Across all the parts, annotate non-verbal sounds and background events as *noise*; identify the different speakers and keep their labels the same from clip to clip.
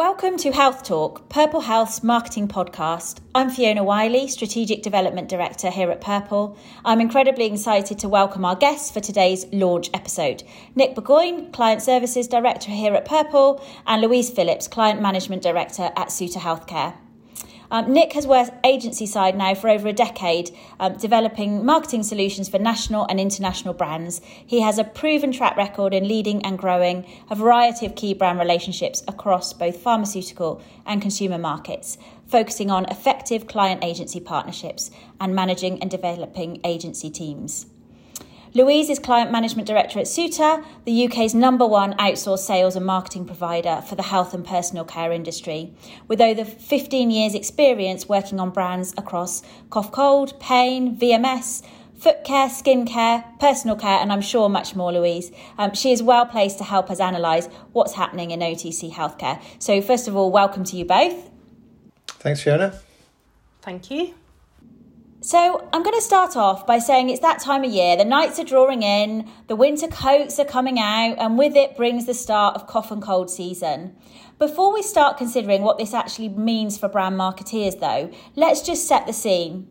Speaker 1: Welcome to Health Talk, Purple Health's marketing podcast. I'm Fiona Wiley, Strategic Development Director here at Purple. I'm incredibly excited to welcome our guests for today's launch episode Nick Burgoyne, Client Services Director here at Purple, and Louise Phillips, Client Management Director at Suter Healthcare. Um, Nick has worked agency side now for over a decade, um, developing marketing solutions for national and international brands. He has a proven track record in leading and growing a variety of key brand relationships across both pharmaceutical and consumer markets, focusing on effective client agency partnerships and managing and developing agency teams. Louise is Client Management Director at Suter, the UK's number one outsourced sales and marketing provider for the health and personal care industry, with over 15 years' experience working on brands across cough cold, pain, VMS, foot care, skin care, personal care, and I'm sure much more, Louise. Um, she is well placed to help us analyse what's happening in OTC healthcare. So, first of all, welcome to you both.
Speaker 2: Thanks, Fiona.
Speaker 3: Thank you.
Speaker 1: So, I'm going to start off by saying it's that time of year. The nights are drawing in, the winter coats are coming out, and with it brings the start of cough and cold season. Before we start considering what this actually means for brand marketeers, though, let's just set the scene.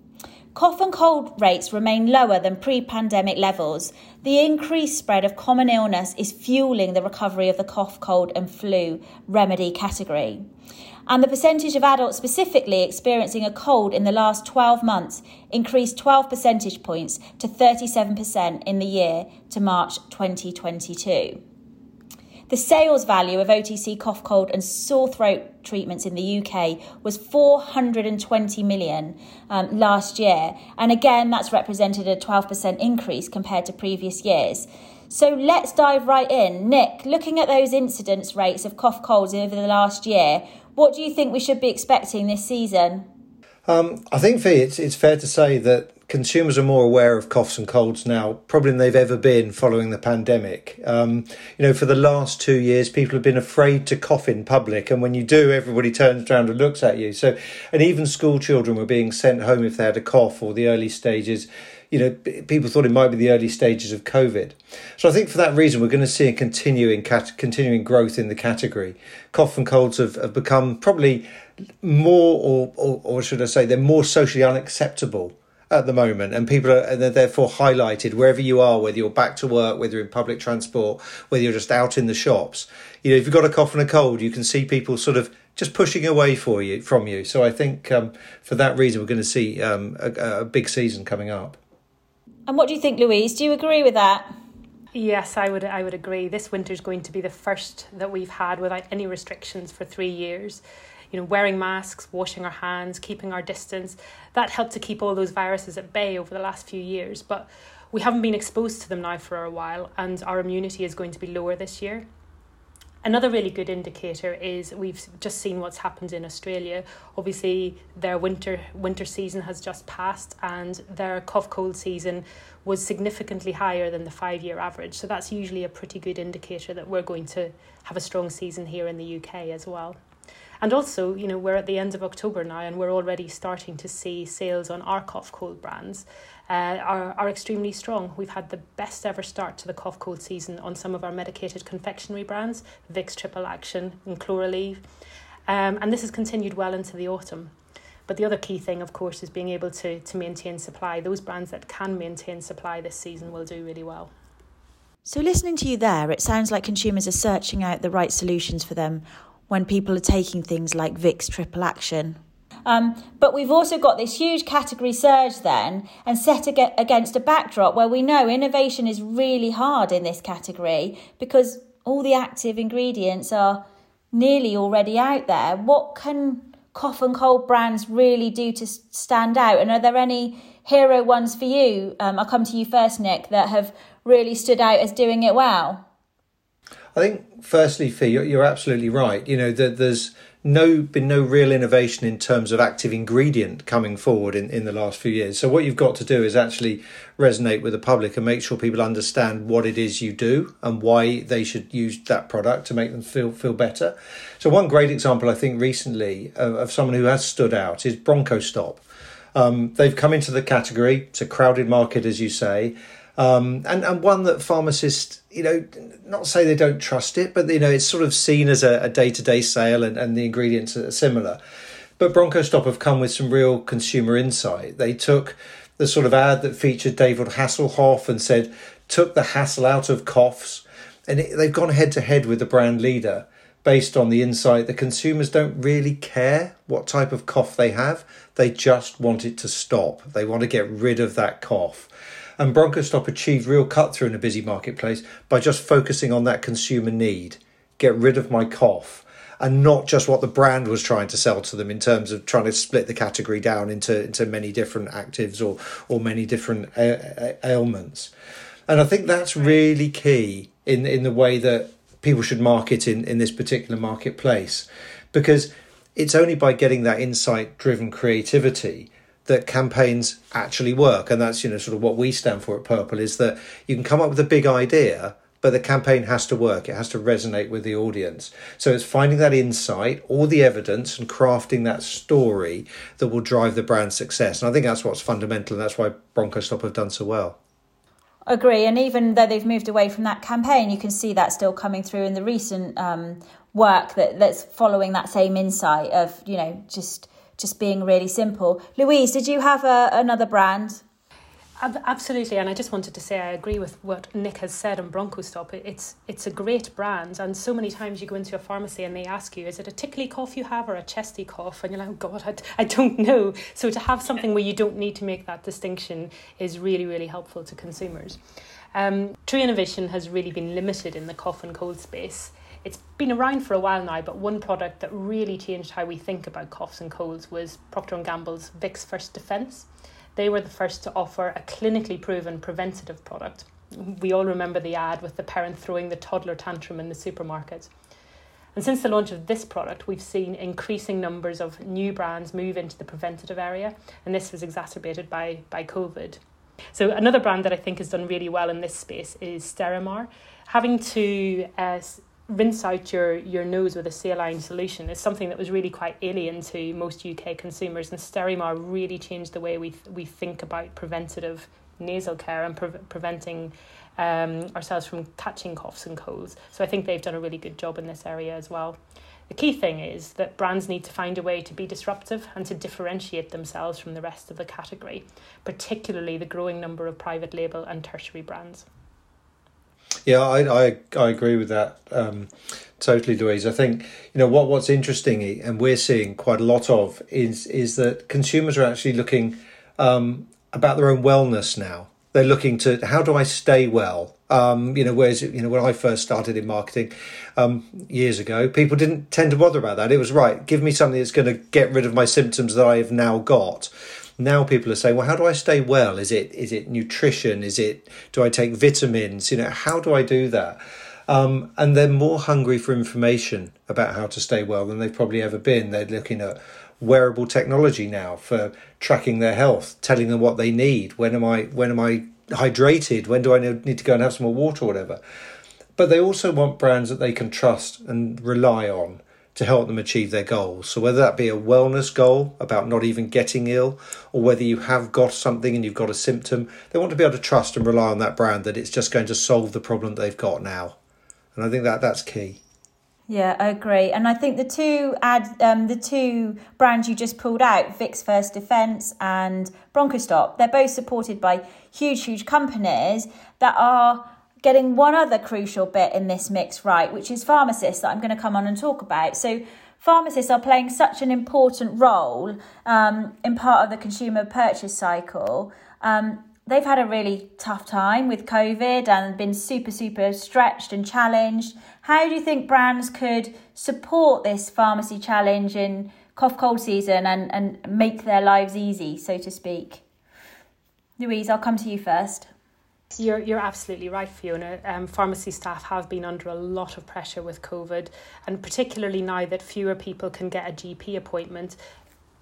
Speaker 1: Cough and cold rates remain lower than pre pandemic levels. The increased spread of common illness is fueling the recovery of the cough, cold, and flu remedy category and the percentage of adults specifically experiencing a cold in the last 12 months increased 12 percentage points to 37% in the year to March 2022. The sales value of OTC cough, cold, and sore throat treatments in the UK was 420 million um, last year. And again, that's represented a 12% increase compared to previous years. So let's dive right in. Nick, looking at those incidence rates of cough colds over the last year, what do you think we should be expecting this season?
Speaker 2: Um, I think, Fee, it's, it's fair to say that consumers are more aware of coughs and colds now, probably than they've ever been following the pandemic. Um, you know, for the last two years, people have been afraid to cough in public, and when you do, everybody turns around and looks at you. So, and even school children were being sent home if they had a cough or the early stages you know, people thought it might be the early stages of COVID. So I think for that reason, we're going to see a continuing cat- continuing growth in the category. Cough and colds have, have become probably more, or, or, or should I say, they're more socially unacceptable at the moment, and people are and they're therefore highlighted wherever you are, whether you're back to work, whether you're in public transport, whether you're just out in the shops. You know, if you've got a cough and a cold, you can see people sort of just pushing away for you from you. So I think um, for that reason, we're going to see um, a, a big season coming up.
Speaker 1: And what do you think, Louise? Do you agree with that?
Speaker 3: Yes, I would. I would agree. This winter is going to be the first that we've had without any restrictions for three years. You know, wearing masks, washing our hands, keeping our distance. That helped to keep all those viruses at bay over the last few years. But we haven't been exposed to them now for a while, and our immunity is going to be lower this year. Another really good indicator is we've just seen what's happened in Australia. Obviously, their winter winter season has just passed, and their cough cold season was significantly higher than the five year average. So that's usually a pretty good indicator that we're going to have a strong season here in the UK as well. And also, you know, we're at the end of October now, and we're already starting to see sales on our cough cold brands uh, are, are extremely strong. We've had the best ever start to the cough cold season on some of our medicated confectionery brands, Vicks Triple Action and Chloraleave. Um, and this has continued well into the autumn. But the other key thing, of course, is being able to, to maintain supply. Those brands that can maintain supply this season will do really well.
Speaker 1: So, listening to you there, it sounds like consumers are searching out the right solutions for them when people are taking things like Vicks Triple Action. Um, but we've also got this huge category surge then, and set ag- against a backdrop where we know innovation is really hard in this category because all the active ingredients are nearly already out there. What can cough and cold brands really do to stand out? And are there any hero ones for you? Um, I'll come to you first, Nick, that have really stood out as doing it well.
Speaker 2: I think, firstly, Fee, you're, absolutely right. You know, that there's no been no real innovation in terms of active ingredient coming forward in, in the last few years. So what you've got to do is actually resonate with the public and make sure people understand what it is you do and why they should use that product to make them feel feel better. So one great example I think recently of, of someone who has stood out is Bronchostop. Um, they've come into the category. It's a crowded market, as you say. Um, and, and one that pharmacists, you know, not say they don't trust it, but, you know, it's sort of seen as a day to day sale and, and the ingredients are similar. But Bronchostop have come with some real consumer insight. They took the sort of ad that featured David Hasselhoff and said, took the hassle out of coughs. And it, they've gone head to head with the brand leader based on the insight that consumers don't really care what type of cough they have. They just want it to stop. They want to get rid of that cough. And Bronchostop achieved real cut through in a busy marketplace by just focusing on that consumer need. Get rid of my cough and not just what the brand was trying to sell to them in terms of trying to split the category down into into many different actives or or many different uh, uh, ailments. And I think that's really key in in the way that people should market in in this particular marketplace because it's only by getting that insight driven creativity that campaigns actually work and that's you know sort of what we stand for at purple is that you can come up with a big idea but the campaign has to work. It has to resonate with the audience. So it's finding that insight, all the evidence, and crafting that story that will drive the brand success. And I think that's what's fundamental, and that's why Bronchostop have done so well.
Speaker 1: Agree, and even though they've moved away from that campaign, you can see that still coming through in the recent um, work that, that's following that same insight of you know just just being really simple. Louise, did you have a, another brand?
Speaker 3: Absolutely, and I just wanted to say I agree with what Nick has said on Bronchostop. It's it's a great brand, and so many times you go into a pharmacy and they ask you, "Is it a tickly cough you have or a chesty cough?" And you're like, "Oh God, I, I don't know." So to have something where you don't need to make that distinction is really really helpful to consumers. Um, True innovation has really been limited in the cough and cold space. It's been around for a while now, but one product that really changed how we think about coughs and colds was Procter Gamble's Vicks First Defence they were the first to offer a clinically proven preventative product. We all remember the ad with the parent throwing the toddler tantrum in the supermarket. And since the launch of this product, we've seen increasing numbers of new brands move into the preventative area, and this was exacerbated by, by COVID. So, another brand that I think has done really well in this space is Sterimar. Having to uh, rinse out your, your nose with a saline solution is something that was really quite alien to most UK consumers, and Sterimar really changed the way we th- we think about preventative nasal care and pre- preventing um, ourselves from catching coughs and colds. So I think they've done a really good job in this area as well. The key thing is that brands need to find a way to be disruptive and to differentiate themselves from the rest of the category, particularly the growing number of private label and tertiary brands.
Speaker 2: Yeah, I I, I agree with that um, totally, Louise. I think you know what what's interesting, and we're seeing quite a lot of is is that consumers are actually looking um, about their own wellness now. They're looking to how do I stay well. Um, you know, whereas you know when I first started in marketing um, years ago, people didn't tend to bother about that. It was right, give me something that's going to get rid of my symptoms that I have now got now people are saying, well, how do I stay well? Is it is it nutrition? Is it do I take vitamins? You know, how do I do that? Um, and they're more hungry for information about how to stay well than they've probably ever been. They're looking at wearable technology now for tracking their health, telling them what they need. When am I when am I hydrated? When do I need to go and have some more water or whatever? But they also want brands that they can trust and rely on to help them achieve their goals. So, whether that be a wellness goal about not even getting ill, or whether you have got something and you've got a symptom, they want to be able to trust and rely on that brand that it's just going to solve the problem they've got now. And I think that that's key.
Speaker 1: Yeah, I agree. And I think the two ad, um, the two brands you just pulled out, Vicks First Defence and Bronchostop, they're both supported by huge, huge companies that are getting one other crucial bit in this mix right, which is pharmacists that I'm going to come on and talk about. So, pharmacists are playing such an important role um, in part of the consumer purchase cycle. Um, they've had a really tough time with COVID and been super, super stretched and challenged. How do you think brands could support this pharmacy challenge in cough cold season and, and make their lives easy, so to speak? Louise, I'll come to you first.
Speaker 3: You're, you're absolutely right, Fiona. Um, pharmacy staff have been under a lot of pressure with COVID, and particularly now that fewer people can get a GP appointment,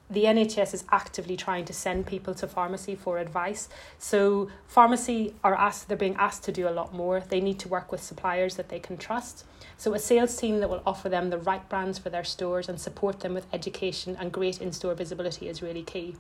Speaker 3: the NHS is actively trying to send people to pharmacy for advice. So pharmacy are asked they're being asked to do a lot more. They need to work with suppliers that they can trust. So a sales team that will offer them the right brands for their stores and support them with education and great in-store visibility is really key.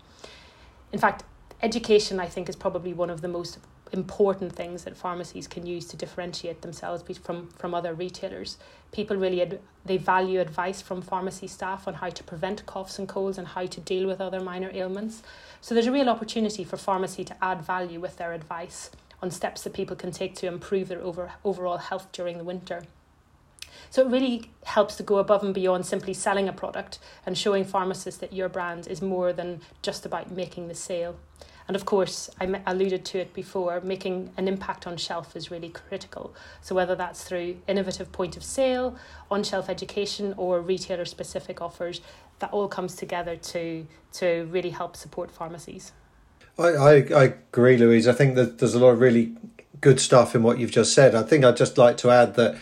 Speaker 3: In fact, education I think is probably one of the most important things that pharmacies can use to differentiate themselves from from other retailers. People really ad- they value advice from pharmacy staff on how to prevent coughs and colds and how to deal with other minor ailments. So there's a real opportunity for pharmacy to add value with their advice on steps that people can take to improve their over, overall health during the winter. So it really helps to go above and beyond simply selling a product and showing pharmacists that your brand is more than just about making the sale. And of course, I alluded to it before, making an impact on shelf is really critical. So, whether that's through innovative point of sale, on shelf education, or retailer specific offers, that all comes together to, to really help support pharmacies.
Speaker 2: I, I, I agree, Louise. I think that there's a lot of really good stuff in what you've just said. I think I'd just like to add that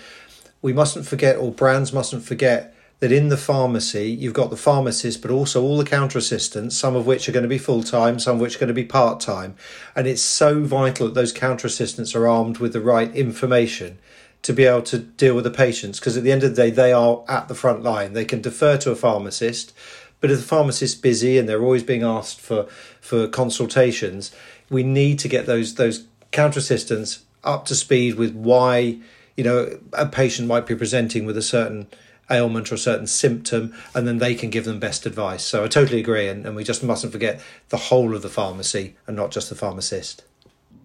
Speaker 2: we mustn't forget, or brands mustn't forget, that in the pharmacy you've got the pharmacist, but also all the counter assistants, some of which are going to be full time, some of which are going to be part time. And it's so vital that those counter assistants are armed with the right information to be able to deal with the patients because at the end of the day they are at the front line. They can defer to a pharmacist, but if the pharmacist's busy and they're always being asked for for consultations, we need to get those those counter assistants up to speed with why you know, a patient might be presenting with a certain ailment or a certain symptom, and then they can give them best advice. So I totally agree, and, and we just mustn't forget the whole of the pharmacy and not just the pharmacist.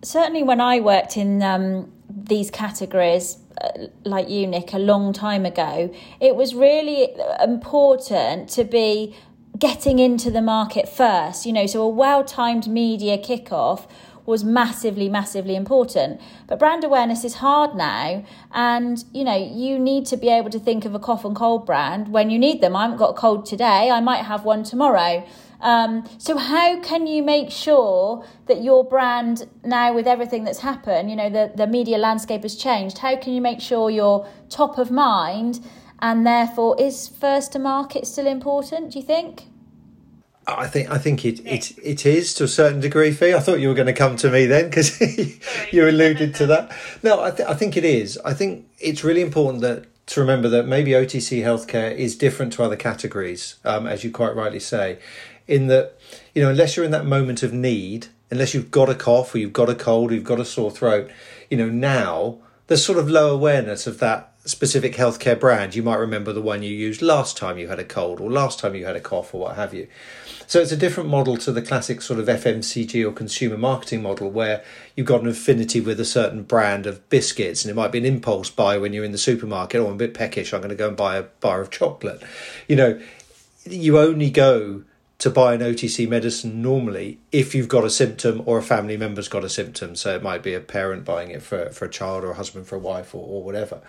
Speaker 1: Certainly, when I worked in um, these categories, uh, like you, Nick, a long time ago, it was really important to be getting into the market first. You know, so a well timed media kickoff was massively, massively important. But brand awareness is hard now. And, you know, you need to be able to think of a cough and cold brand when you need them. I haven't got a cold today, I might have one tomorrow. Um, so how can you make sure that your brand now with everything that's happened, you know, the, the media landscape has changed, how can you make sure you're top of mind and therefore is first to market still important, do you think?
Speaker 2: I think I think it, it it is to a certain degree. Fee, I thought you were going to come to me then because *laughs* you alluded to that. No, I, th- I think it is. I think it's really important that to remember that maybe OTC healthcare is different to other categories, um, as you quite rightly say, in that you know unless you're in that moment of need, unless you've got a cough or you've got a cold, or you've got a sore throat, you know now there's sort of low awareness of that specific healthcare brand. You might remember the one you used last time you had a cold or last time you had a cough or what have you. So it's a different model to the classic sort of FMCG or consumer marketing model where you've got an affinity with a certain brand of biscuits and it might be an impulse buy when you're in the supermarket. Oh, I'm a bit peckish. I'm going to go and buy a bar of chocolate. You know, you only go to buy an OTC medicine normally if you've got a symptom or a family member's got a symptom. So it might be a parent buying it for, for a child or a husband for a wife or, or whatever.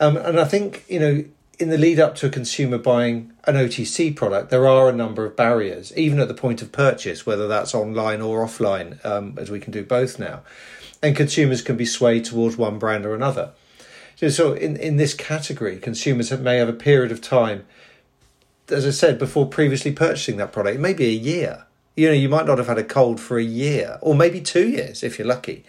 Speaker 2: Um, and I think, you know, in the lead up to a consumer buying an OTC product, there are a number of barriers, even at the point of purchase, whether that's online or offline, um, as we can do both now. And consumers can be swayed towards one brand or another. So, in, in this category, consumers may have a period of time, as I said, before previously purchasing that product. It may be a year. You know, you might not have had a cold for a year, or maybe two years if you're lucky.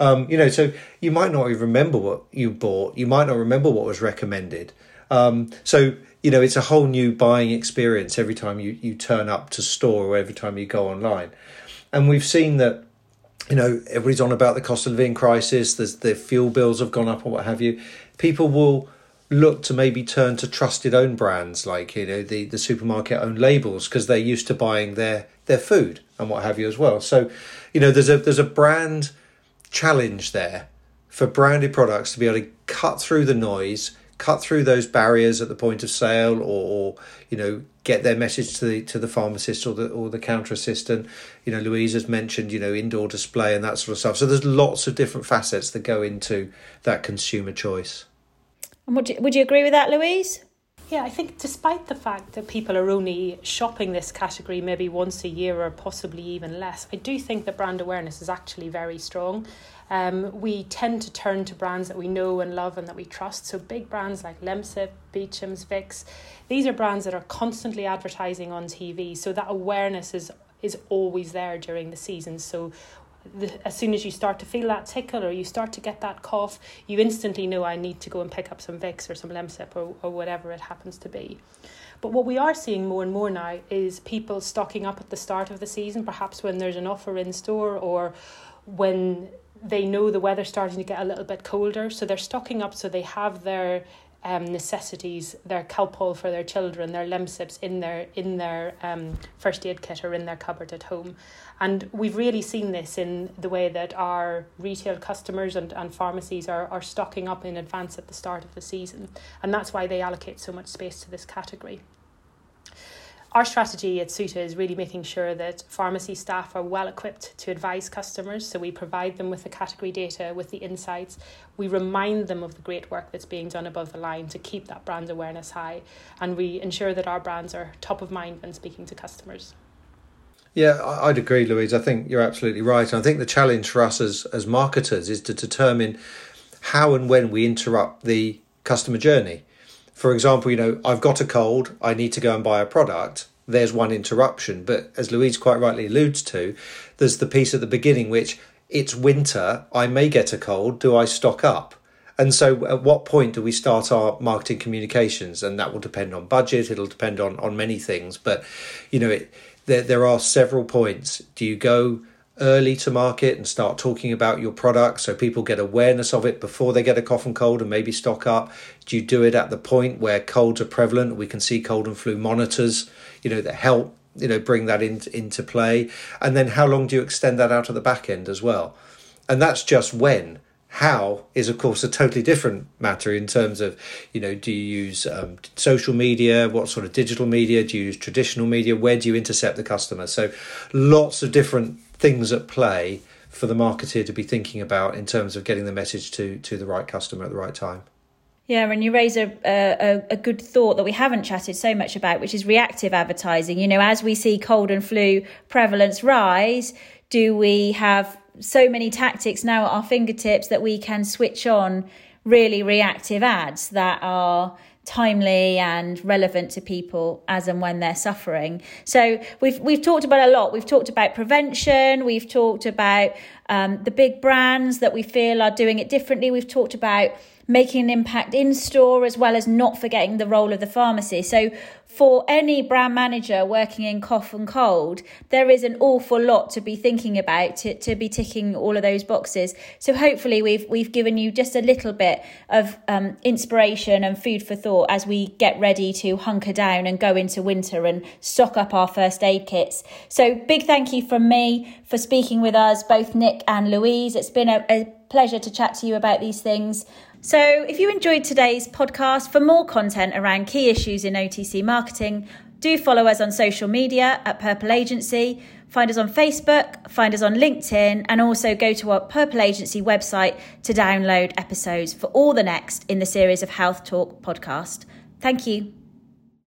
Speaker 2: Um, you know, so you might not even remember what you bought. You might not remember what was recommended. Um, so you know, it's a whole new buying experience every time you, you turn up to store or every time you go online. And we've seen that, you know, everybody's on about the cost of living crisis, there's the fuel bills have gone up or what have you. People will look to maybe turn to trusted own brands like, you know, the, the supermarket own labels because they're used to buying their their food and what have you as well. So, you know, there's a there's a brand challenge there for branded products to be able to cut through the noise cut through those barriers at the point of sale or, or, you know get their message to the to the pharmacist or the or the counter assistant. You know louise has mentioned you know indoor display and that sort of stuff. So there's lots of different facets that go into that consumer choice
Speaker 1: and would you, would you agree with that louise
Speaker 3: yeah, I think despite the fact that people are only shopping this category maybe once a year or possibly even less, I do think that brand awareness is actually very strong. Um, we tend to turn to brands that we know and love and that we trust. So big brands like Lemsip, Beecham's, Vicks, these are brands that are constantly advertising on TV. So that awareness is is always there during the season. So the, as soon as you start to feel that tickle or you start to get that cough, you instantly know I need to go and pick up some Vicks or some Lemsip or, or whatever it happens to be. But what we are seeing more and more now is people stocking up at the start of the season, perhaps when there's an offer in store or when they know the weather's starting to get a little bit colder, so they're stocking up so they have their um, necessities, their Calpol for their children, their Lemsips in their in their um, first aid kit or in their cupboard at home. And we've really seen this in the way that our retail customers and, and pharmacies are, are stocking up in advance at the start of the season. And that's why they allocate so much space to this category our strategy at SUTA is really making sure that pharmacy staff are well equipped to advise customers. So we provide them with the category data, with the insights. We remind them of the great work that's being done above the line to keep that brand awareness high. And we ensure that our brands are top of mind when speaking to customers.
Speaker 2: Yeah, I'd agree, Louise. I think you're absolutely right. And I think the challenge for us as, as marketers is to determine how and when we interrupt the customer journey for example, you know, I've got a cold, I need to go and buy a product. There's one interruption. But as Louise quite rightly alludes to, there's the piece at the beginning which it's winter, I may get a cold, do I stock up? And so, at what point do we start our marketing communications? And that will depend on budget. It'll depend on on many things. But you know, it, there there are several points. Do you go early to market and start talking about your product so people get awareness of it before they get a cough and cold and maybe stock up? Do you do it at the point where colds are prevalent? We can see cold and flu monitors, you know, that help, you know, bring that in, into play. And then how long do you extend that out at the back end as well? And that's just when. How is, of course, a totally different matter in terms of, you know, do you use um, social media? What sort of digital media? Do you use traditional media? Where do you intercept the customer? So, lots of different things at play for the marketer to be thinking about in terms of getting the message to to the right customer at the right time.
Speaker 1: Yeah, and you raise a, a, a good thought that we haven't chatted so much about, which is reactive advertising. You know, as we see cold and flu prevalence rise, do we have so many tactics now at our fingertips that we can switch on really reactive ads that are timely and relevant to people as and when they're suffering. So we've we've talked about a lot. We've talked about prevention. We've talked about um, the big brands that we feel are doing it differently. We've talked about making an impact in store as well as not forgetting the role of the pharmacy. So for any brand manager working in cough and cold, there is an awful lot to be thinking about to, to be ticking all of those boxes. So hopefully we've we've given you just a little bit of um, inspiration and food for thought as we get ready to hunker down and go into winter and stock up our first aid kits. So big thank you from me for speaking with us, both Nick and Louise. It's been a, a pleasure to chat to you about these things. So, if you enjoyed today's podcast, for more content around key issues in OTC marketing, do follow us on social media at Purple Agency. Find us on Facebook, find us on LinkedIn, and also go to our Purple Agency website to download episodes for all the next in the series of Health Talk podcast. Thank you.